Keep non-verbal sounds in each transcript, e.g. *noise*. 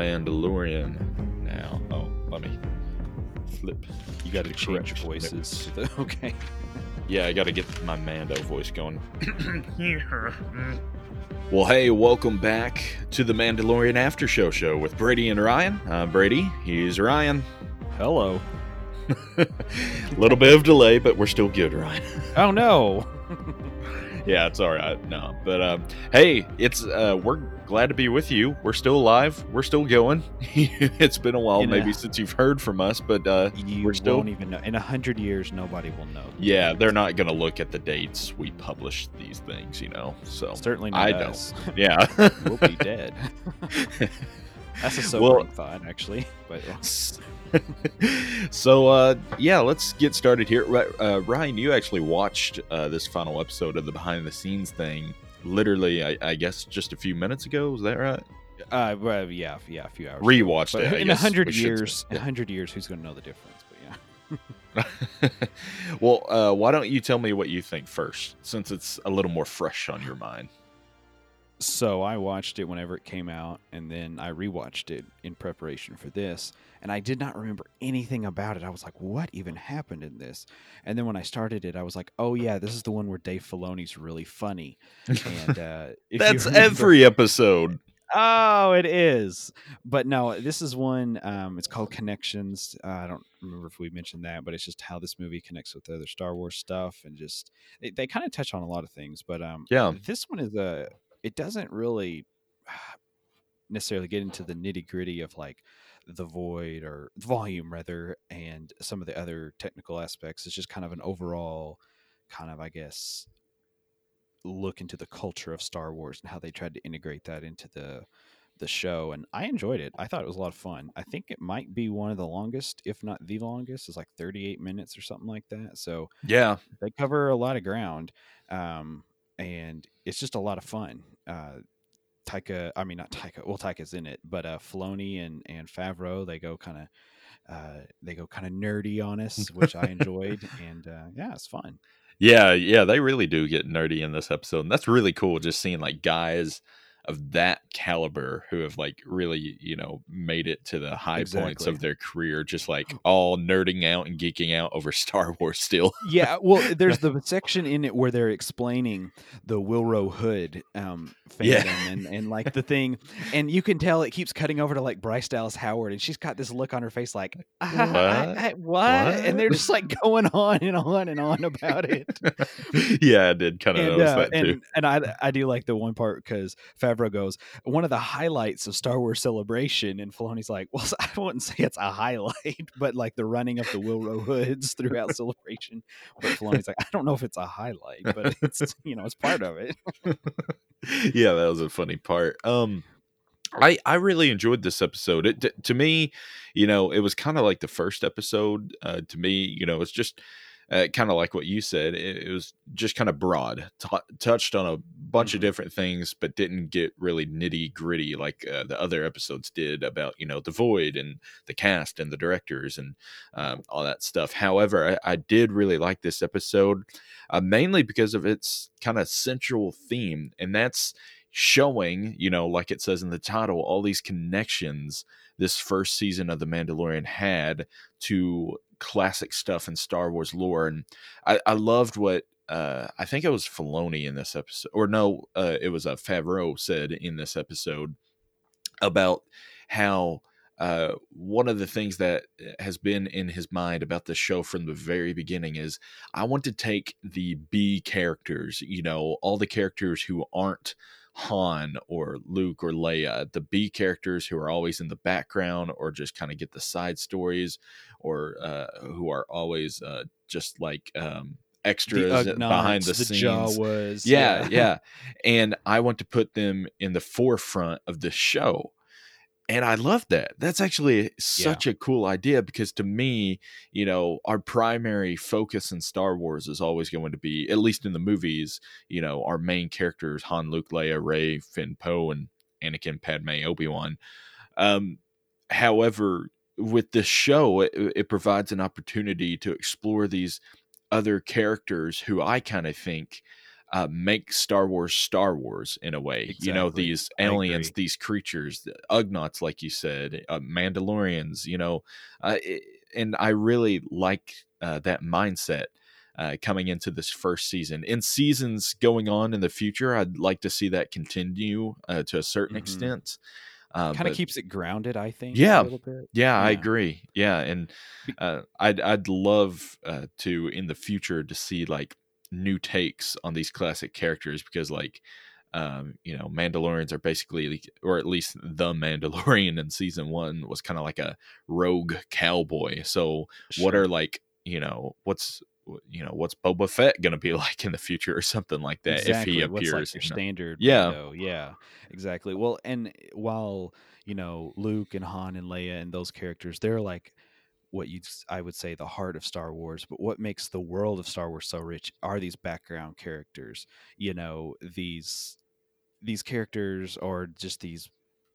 Mandalorian now. Oh, let me flip. You got to change voices. *laughs* Okay. Yeah, I got to get my Mando voice going. *coughs* well, hey, welcome back to the Mandalorian After Show show with Brady and Ryan. Uh, Brady, he's Ryan. Hello. A *laughs* little bit of delay, but we're still good, Ryan. oh no. *laughs* yeah, it's all right. No, but um, hey, it's uh, we're glad to be with you. We're still alive. We're still going. *laughs* it's been a while, maybe since you've heard from us, but uh, we're still won't even know. In a hundred years, nobody will know. Yeah, they're not going to look at the dates we publish these things, you know. So certainly not I us. don't. *laughs* Yeah, we'll be dead. *laughs* That's a sobering well, thought, actually. But *laughs* so uh, yeah, let's get started here. Uh, Ryan, you actually watched uh, this final episode of the behind the scenes thing. Literally, I, I guess just a few minutes ago. Is that right? Uh, well, yeah, yeah, a few hours. Rewatched ago. it. I in a hundred years, a hundred years, who's going to know the difference? But yeah. *laughs* well, uh, why don't you tell me what you think first, since it's a little more fresh on your mind? So I watched it whenever it came out, and then I rewatched it in preparation for this, and I did not remember anything about it. I was like, "What even happened in this?" And then when I started it, I was like, "Oh yeah, this is the one where Dave Filoni's really funny." And uh, *laughs* that's remember, every episode. Oh, it is. But no, this is one. Um, it's called Connections. Uh, I don't remember if we mentioned that, but it's just how this movie connects with other Star Wars stuff, and just they, they kind of touch on a lot of things. But um, yeah, this one is a it doesn't really *sighs* necessarily get into the nitty gritty of like the void or volume rather and some of the other technical aspects. It's just kind of an overall kind of i guess look into the culture of star wars and how they tried to integrate that into the the show and i enjoyed it. I thought it was a lot of fun. I think it might be one of the longest if not the longest it's like 38 minutes or something like that so yeah. they cover a lot of ground um, and it's just a lot of fun. Uh, Taika, I mean not Taika, well Taika's in it, but uh, Filoni and and Favreau they go kind of uh, they go kind of nerdy on us, which I enjoyed, *laughs* and uh, yeah, it's fun. Yeah, yeah, they really do get nerdy in this episode, and that's really cool. Just seeing like guys of that caliber who have like really you know made it to the high exactly. points of their career just like all nerding out and geeking out over *laughs* star wars still yeah well there's the *laughs* section in it where they're explaining the willrow hood um fandom yeah. and, and like the *laughs* thing and you can tell it keeps cutting over to like bryce dallas howard and she's got this look on her face like what? I, I, what? what? and they're just like going on and on and on about it yeah i did kind of notice uh, that and, too and i i do like the one part because Favreau goes, one of the highlights of Star Wars Celebration, and Filoni's like, well, *laughs* I wouldn't say it's a highlight, *laughs* but like the running of the Willrow hoods *laughs* throughout Celebration. But Filoni's like, I don't know if it's a highlight, but it's you know, it's part of it. yeah, that was a funny part. Um, I I really enjoyed this episode. It to, to me, you know, it was kind of like the first episode. Uh, to me, you know, it's just uh, kind of like what you said. It, it was just kind of broad, t- touched on a bunch mm-hmm. of different things, but didn't get really nitty gritty like uh, the other episodes did about you know the void and the cast and the directors and um, all that stuff. However, I, I, did really like this episode uh, mainly because of its kind of central theme, and that's showing you know like it says in the title all these connections this first season of the mandalorian had to classic stuff in Star Wars lore, and I, I loved what uh, I think it was Filoni in this episode, or no, uh, it was a uh, Favreau said in this episode about how uh, one of the things that has been in his mind about the show from the very beginning is I want to take the B characters, you know, all the characters who aren't Han or Luke or Leia, the B characters who are always in the background or just kind of get the side stories or uh, who are always uh, just like um, extras the behind the, the scenes. Jawas, yeah, yeah, yeah. And I want to put them in the forefront of the show and I love that. That's actually such yeah. a cool idea because to me, you know, our primary focus in Star Wars is always going to be, at least in the movies, you know, our main characters Han, Luke, Leia, Rey, Finn, Poe, and Anakin, Padme, Obi Wan. Um, however, with this show, it, it provides an opportunity to explore these other characters who I kind of think uh, make Star Wars Star Wars in a way. You know, these aliens, these creatures, the Ugnaughts, like you said, uh, Mandalorians. You know, uh, it, and I really like uh, that mindset. Uh, coming into this first season, in seasons going on in the future, I'd like to see that continue uh, to a certain Mhm. extent. Uh, Kind of keeps it grounded, I think. Yeah. a little bit. yeah, I agree. Yeah, and uh, I'd I'd love uh, to in the future to see like new takes on these classic characters because like um, you know Mandalorians are basically like- or at least the *laughs* Mandalorian in season one was kind of like a rogue cowboy. So what are like you know what's you know what's Boba Fett gonna be *laughs* like in the future or something like that exactly. if he What's appears? like you know? standard? Yeah. Mando, yeah, exactly. Well, and while you know Luke and Han and Leia and those characters, they're like what you I would say the heart of Star Wars. But what makes the world of Star Wars so rich are these background characters. You know these these characters or just these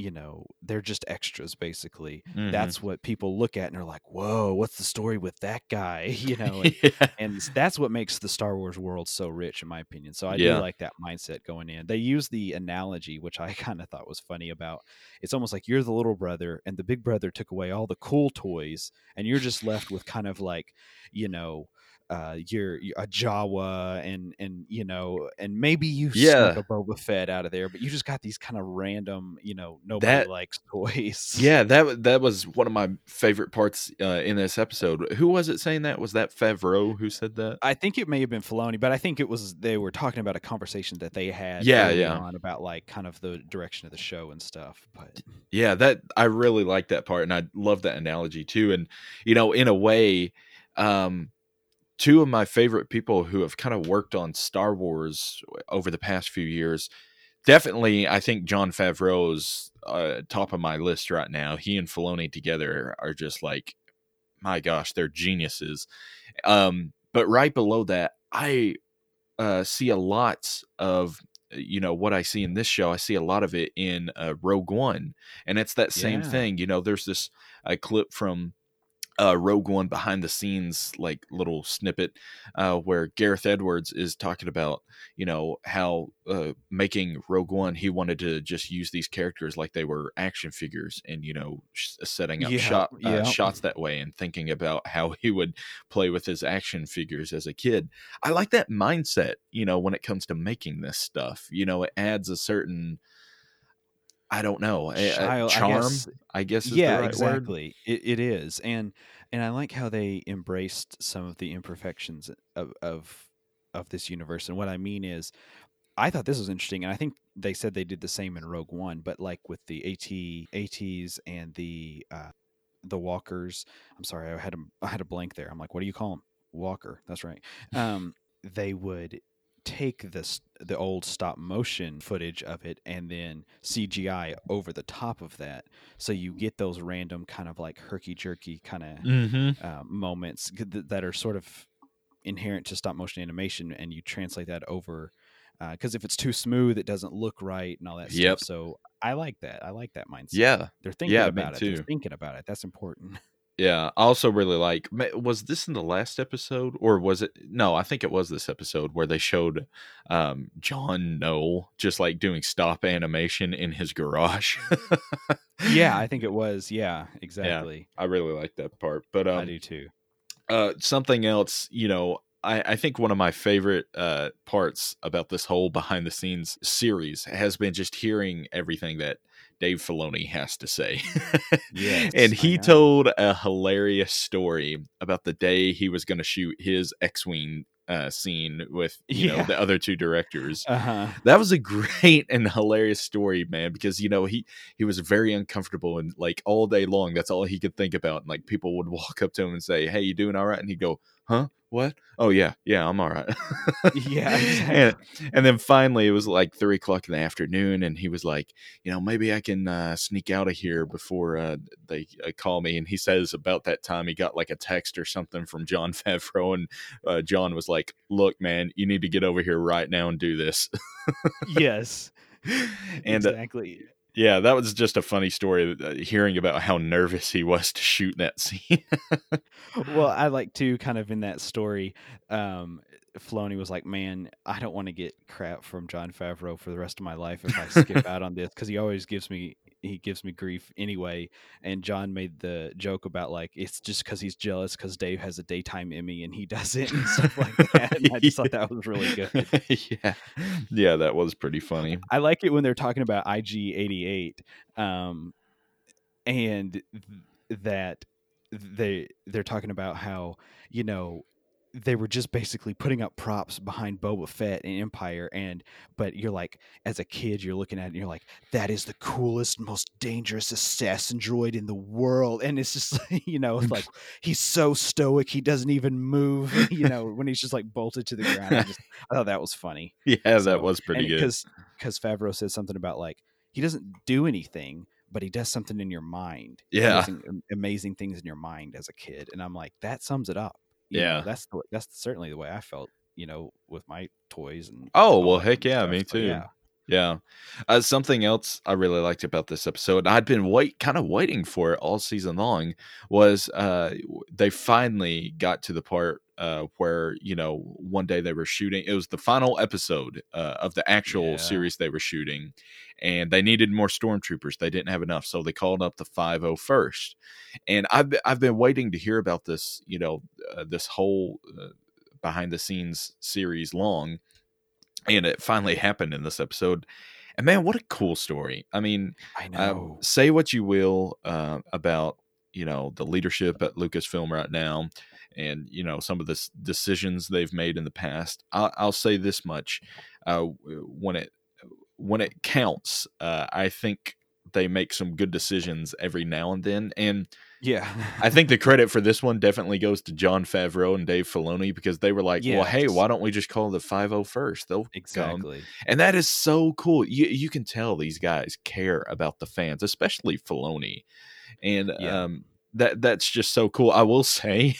you know they're just extras basically Mhm. that's what people look at and are like whoa what's the story with that guy *laughs* you *laughs* know and, yeah. and that's what makes the Star Wars world so rich, in my opinion. So I Yeah. do like that mindset going in. They use the analogy, which I *laughs* kind of thought was funny about. It's almost like you're the little brother, and the big brother took away all the cool toys, and you're just left with kind of like, you know. Uh, you're, you're a Jawa, and and you know, and maybe you Yeah. a Boba Fett out of there, but you just got these kind of random, you know, nobody That- likes *laughs* toys. Yeah, that that was one of my favorite parts uh, in this episode. Who was it saying that? Was that Favreau who said that? I think it may have been Filoni, but I think it was they were talking about a conversation that they had Yeah, yeah. on about like kind of the direction of the show and stuff. But Yeah, that I really like that part, and I love that analogy too. And you know, in a way, um, two of my favorite people who have kind of worked on Star Wars over the past few years, definitely, I think Jon Favreau's uh, top of my list right now. He and Filoni together are just like, my gosh, they're geniuses. Um, but right below that, I uh, see a lot of you know what I see in this show. I see a lot of it in uh, Rogue One, and it's that same Yeah. thing. You know, there's this uh, clip from uh, Rogue One behind the scenes, like little snippet, uh, where Gareth Edwards is talking about, you know, how uh, making Rogue One, he wanted to just use these characters like they were action figures, and you know, sh- setting up Yeah, shot uh, yeah. shots that way, and thinking about how he would play with his action figures as a kid. I like that mindset, you know, when it comes to making this stuff. You know, it adds a certain. I don't know, Child- I charm. guess- I guess is yeah, the right exactly. It, it is, and and I like how they embraced some of the imperfections of of of this universe. And what I mean is, I thought this was interesting, and I think they said they did the same in Rogue One, but like with the AT ATs and the uh, the walkers. I'm sorry, I had a I had a blank there. I'm like, what do you call them? Walker. That's right. Um, they would take this the old stop motion footage of it and then CGI over the top of that, so you get those random kind of like herky jerky kind of Mm-hmm. uh, moments that are sort of inherent to stop motion animation, and you translate that over. Because if it's too smooth, it doesn't look right and all that Yep. stuff. So I like that. I like that mindset. Yeah, they're thinking yeah, about it. too. They're thinking about it. That's important. *laughs* Yeah, I also really like. Was this in the last episode, or was it? No, I think it was this episode where they showed um, John Knoll just like doing stop animation in his garage. yeah, I *laughs* think it was. Yeah, exactly. I really like that part. But I um, do too. uh, something else, you know, I, I think one of my favorite uh, parts about this whole behind the scenes series has been just hearing everything that Dave Filoni has to say. *laughs* Yes, and he told a hilarious story about the day he was going to shoot his X-wing uh, scene with you know the other two directors. Uh huh. That was a *laughs* great and hilarious story, man, because you know he he was very uncomfortable and like all day long that's all he could think about. And like people would walk up to him and say, "Hey, you doing all right?" And he'd go, "Huh? What? Oh yeah, yeah, I'm all right." *laughs* Yeah, *laughs* and, and then finally it was like three o'clock in the afternoon, and he was like, "You know, maybe I can uh, sneak out of here before uh, they uh, call me." And he says about that time he got like a text or something from Jon *laughs* Favreau, and uh, Jon was like, "Look, man, you need to get over here right now and do this." yes. and uh, exactly. Yeah, that was just a funny story. Uh, hearing about how nervous he was to shoot that scene. well, I like to kind of in that story. Um, Filoni was like, "Man, I don't want to get crap from Jon Favreau for the rest of my life if I skip out on this because he always gives me he gives me grief anyway." And Jon made the joke about like it's just because he's jealous because Dave has a daytime Emmy and he doesn't and stuff like that. And I just thought that was really good. *laughs* yeah, yeah, that was pretty funny. I like it when they're talking about IG eighty eight, um, and th- that they they're talking about how you know they were just basically putting up props behind Boba Fett and Empire, and but you're like, as a kid, you're looking at it and you're like, that is the coolest, most dangerous assassin droid in the world, and it's just *laughs* you know, like *laughs* he's so stoic, he doesn't even move, *laughs* you know, when he's just like bolted to the ground. I, just, I thought that was funny. Yeah, so, that was pretty good because because Favreau says something about like he doesn't do anything but he does something in your mind. Yeah, amazing things in your mind as a kid, and I'm like, that sums it up. You yeah, know, that's the, that's certainly the way I felt. You know, with my toys and oh well, heck yeah, stuff. me too. But yeah. Yeah. Uh, something else I really liked about this episode, I'd been wait kind of waiting for it all season long, was uh, they finally got to the part uh, where you know one day they were shooting. It was the final episode uh, of the actual Yeah. series they were shooting, and they needed more stormtroopers. They didn't have enough, so they called up the 501st. And I've been, I've been waiting to hear about this. You know, uh, this whole uh, behind the scenes series long and it finally happened in this episode. And man, what a cool story! I mean, I um, know. say what you will uh, about you know the leadership at Lucasfilm right now, and you know some of the decisions they've made in the past. I'll, I'll say this much: uh, when it when it counts, uh, I think they make some good decisions every now and then, and yeah, I think the *laughs* credit for this one definitely goes to Jon Favreau and Dave Filoni because they were like, "Well, hey, why don't we just call the 501st? They'll come." exactly. And that is so cool. You you can tell these guys care about the fans, especially Filoni. And Yeah. um that that's just so cool. I will *laughs* say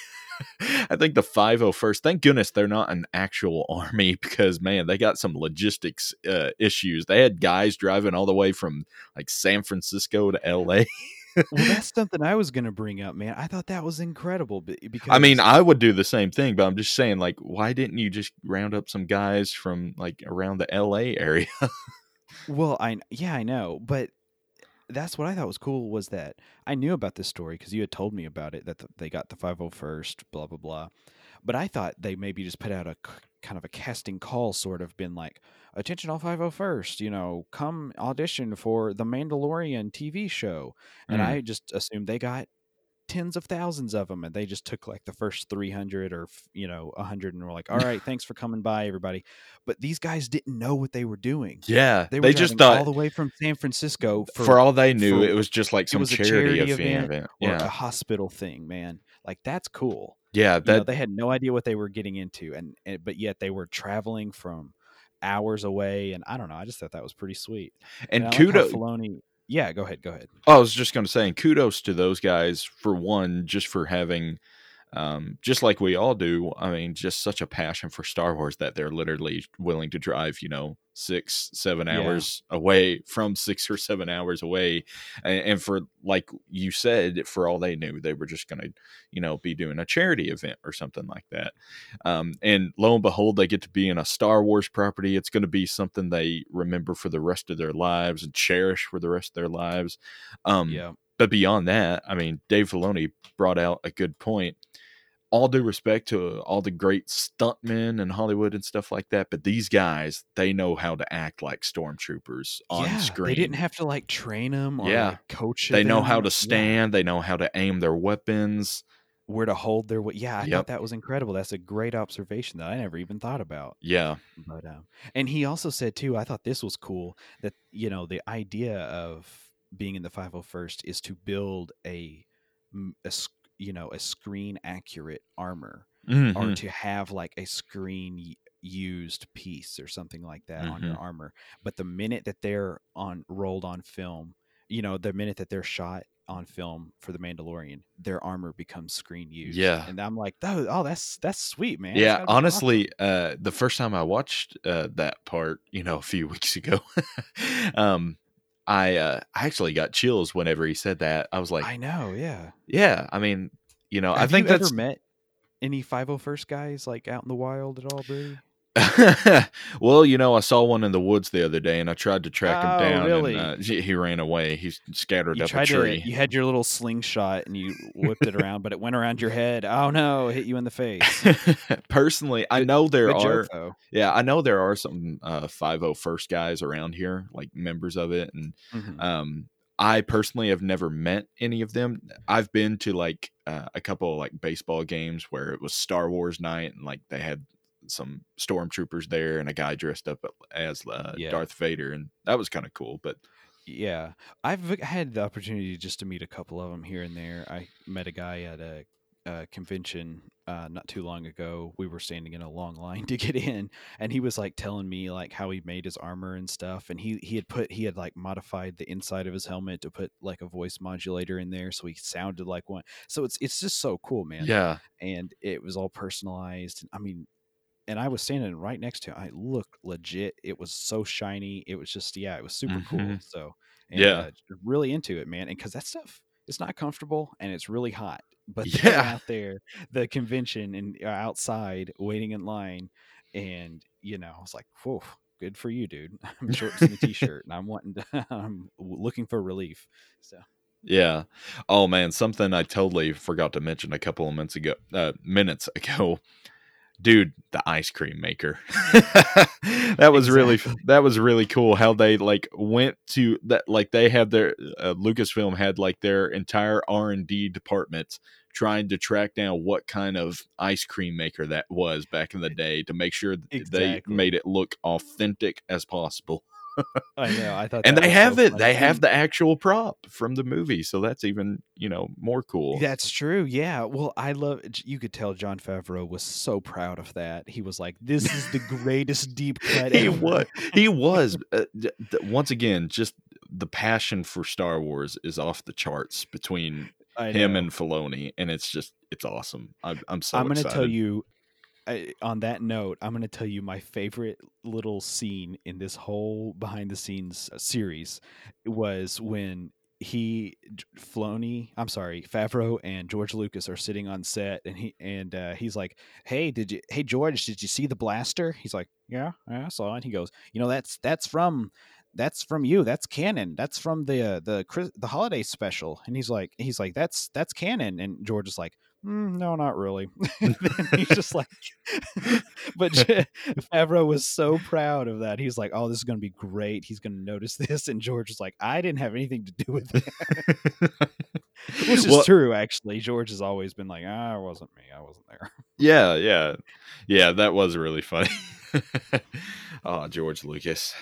I think the 501st, thank goodness they're not an actual *laughs* army because man, they got some logistics uh, issues. They had guys driving all the way from like San Francisco to LA. well, that's *laughs* something I was going to bring up, man. I thought that was incredible because I mean, I would do the same thing, but I'm just saying, like, why didn't you just round up some guys from like around the LA area? Well, I yeah, I know, but that's what I thought was cool was that I knew about this story because you had told me about it that th- they got the 501st, blah blah blah. But I thought they maybe just put out a c- kind of a casting call, sort of been like, attention all 501st, you know, come audition for the Mandalorian TV show. And Mm. I just assumed they got tens of thousands of them and they just took like the first 300 or you know 100 and were like all right *laughs* thanks for coming by everybody but these guys didn't know what they were doing yeah, they they, were just thought all the way from San Francisco for, for, all they knew, for- it was just like some charity, charity event. event event. or Yeah, a hospital thing, man. Like that's cool. yeah, You know, that they had no idea what they were getting into, and, and but yet they were traveling from hours away, and I don't know. I just thought that was pretty sweet. and like kudos. Filoni. Yeah, go ahead, go ahead. Oh, I was just going to say, and kudos to those guys for one, just for having, um, just like we all do. I mean, just such a passion for Star Wars that they're literally willing to drive, you know, six, seven Yeah. hours away from six or seven hours away, and, and for like you said, for all they knew, they were just going to, you know, be doing a charity event or something like that. Um, and lo and behold, they get to be in a Star Wars property. It's going to be something they remember for the rest of their lives and cherish for the rest of their lives. Um, yeah, but beyond that, I mean, Dave Filoni brought out a good point. All due respect to all the great stuntmen in Hollywood and stuff like that, but these guys, they know how to act like stormtroopers on yeah. screen. They didn't have to like train them or Yeah. like, coach. They know how them. to Yeah. stand. They know how to aim their weapons. where to hold their. wa- Yeah, I Yep. thought that was incredible. That's a great observation that I never even thought about. Yeah, But um, and he also said too, I thought this was cool that you know the idea of being in the 501st is to build a, a you know a screen accurate armor or Mhm. to have like a screen used piece or something like that on Mm-hmm. your armor. But the minute that they're on rolled on film, you know, the minute that they're shot on film for the Mandalorian, their armor becomes screen used. Yeah. and I'm like, oh, oh that's that's sweet, man. Yeah. gotta awesome." Honestly, uh, the first time I watched uh, that part, you know, a few *laughs* weeks ago, um, I uh, I actually got chills whenever he said that. I was like, I know, yeah. yeah. I mean, you know, I think you that's ever met any 501st guys like out in the wild at all, Brady? *laughs* well, you know, I saw one in the woods the other day, and I tried to track him Oh, down. really? And, uh, he ran away. He scattered You up a tried to. tree. You had your little slingshot and you whipped it around, but it went around your head. Oh no! It hit you in the face. *laughs* Personally, I know there Good are. joke. Yeah, I know there are some uh, 501st guys around here, like members of it, and Mhm. um, I personally have never met any of them. I've been to like uh, a couple of like baseball games where it was Star Wars night, and like they had some stormtroopers there and a guy dressed up as uh, Yeah. Darth Vader, and that was kind of cool. But Yeah, I've had the opportunity just to meet a couple of them here and there. I met a guy at a, a convention uh, not too long ago. We were standing in a long line *laughs* to get in, and he was like telling me like how he made his armor and stuff. And he he had put he had like modified the inside of his helmet to put like a voice modulator in there, so he sounded like one. So it's it's just so cool, man. yeah, and it was all personalized. I mean, and I was standing right next to it. I looked legit. It was so shiny. It was just yeah, it was super cool. Mhm. So and, Yeah. uh, really into it, man. And because that stuff it's not comfortable and it's really hot. But Yeah. out there, the convention and uh, outside waiting in line, and you know, I was like, whoa. Good for you, dude. *laughs* I'm shorts and a *laughs* t-shirt, and I'm wanting to. *laughs* I'm looking for relief. So yeah. Oh man, something I totally forgot to mention a couple of minutes ago. Uh, minutes ago. Dude, the ice cream maker. *laughs* that was really that was really cool how they like went to that like they had their uh, Lucasfilm had like their entire R&D department trying to track down what kind of ice cream maker that was back in the day to make sure that they made it look authentic as possible. I know. I thought, And they have so it. funny. They have the actual prop from the movie, so that's even, you know, more cool. That's true. Yeah. Well, I love. You could tell Jon Favreau was so proud of that. He was like, "This is the greatest deep *laughs* cut." he was he was *laughs* uh, once again just the passion for Star Wars is off the charts between him and Filoni, and it's just it's awesome. I'm, I'm so I'm going to tell you. I, on that note, I'm going to tell you my favorite little scene in this whole behind the scenes uh, series was when he Filoni, I'm sorry, Favreau and George Lucas are sitting on set, and he and uh, he's like, "Hey, did you? Hey, George, did you see the blaster?" He's like, "Yeah, yeah, I saw it." He goes, "You know, that's that's from." That's from you. That's canon. That's from the uh, the the holiday special. And he's like, he's like, that's that's canon. And George is like, "Mm, no, not really. *laughs* he's *laughs* just like, *laughs* but Favreau was so proud of that. He's like, oh, this is going to be great. He's going to notice this. And George is like, I didn't have anything to do with it, which is Well, true, actually. George has always been like, ah, it wasn't me. I wasn't there. yeah, yeah, yeah. That was really funny. oh, George Lucas.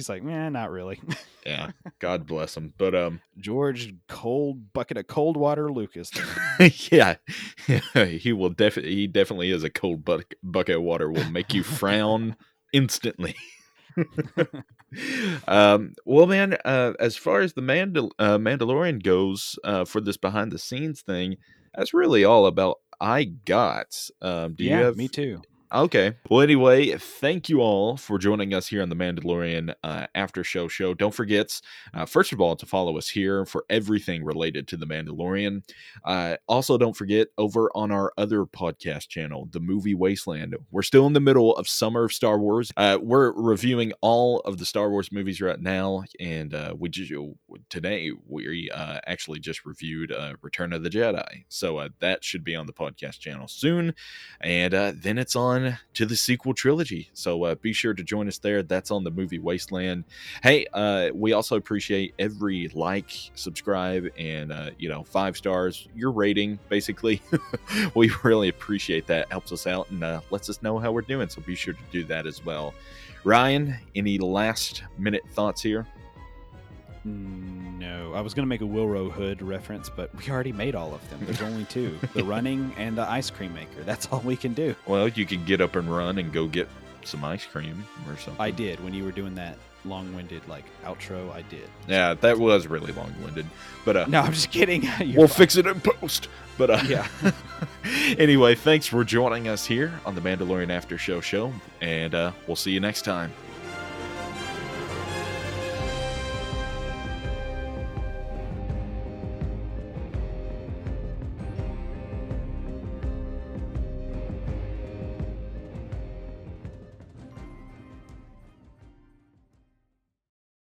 He's like, man, not really. Yeah, *laughs* God bless him. But um, George, cold bucket of cold water, Lucas. *laughs* yeah, *laughs* he will definitely. He definitely is a cold bucket bucket of water. Will make you frown instantly. um, well, man, uh, as far as the Mandal- uh, Mandalorian goes, uh, for this behind the scenes thing, that's really all about I got. Um, do yeah, you have me too. Okay. Well, anyway, thank you all for joining us here on the Mandalorian uh, After Show show. Don't forget, uh, first of all, to follow us here for everything related to the Mandalorian. Uh, also, don't forget over on our other podcast channel, The Movie Wasteland. We're still in the middle of Summer of Star Wars. Uh, we're reviewing all of the Star Wars movies right now, and uh, we just today we uh, actually just reviewed uh, Return of the Jedi. So uh, that should be on the podcast channel soon and uh, then it's on to the sequel trilogy. So uh, be sure to join us there. That's on the movie Wasteland. Hey, uh, we also appreciate every like, subscribe, and you know five stars. Your rating, basically, *laughs* we really appreciate that. Helps us out and lets us know how we're doing. So be sure to do that as well. Ryan, any last minute thoughts here? No, I was going to make a Willrow Hood reference, but we already made all of them. There's only two *laughs* the running and the ice cream maker. That's all we can do. Well, you could get up and run and go get some ice cream or something. I did when you were doing that long winded like outro. I did. Yeah, that was really long winded, but uh, No, I'm just kidding. *laughs* We'll fine. fix it in post. But uh, Yeah. *laughs* anyway, thanks for joining us here on the Mandalorian After Show show, and uh, we'll see you next time.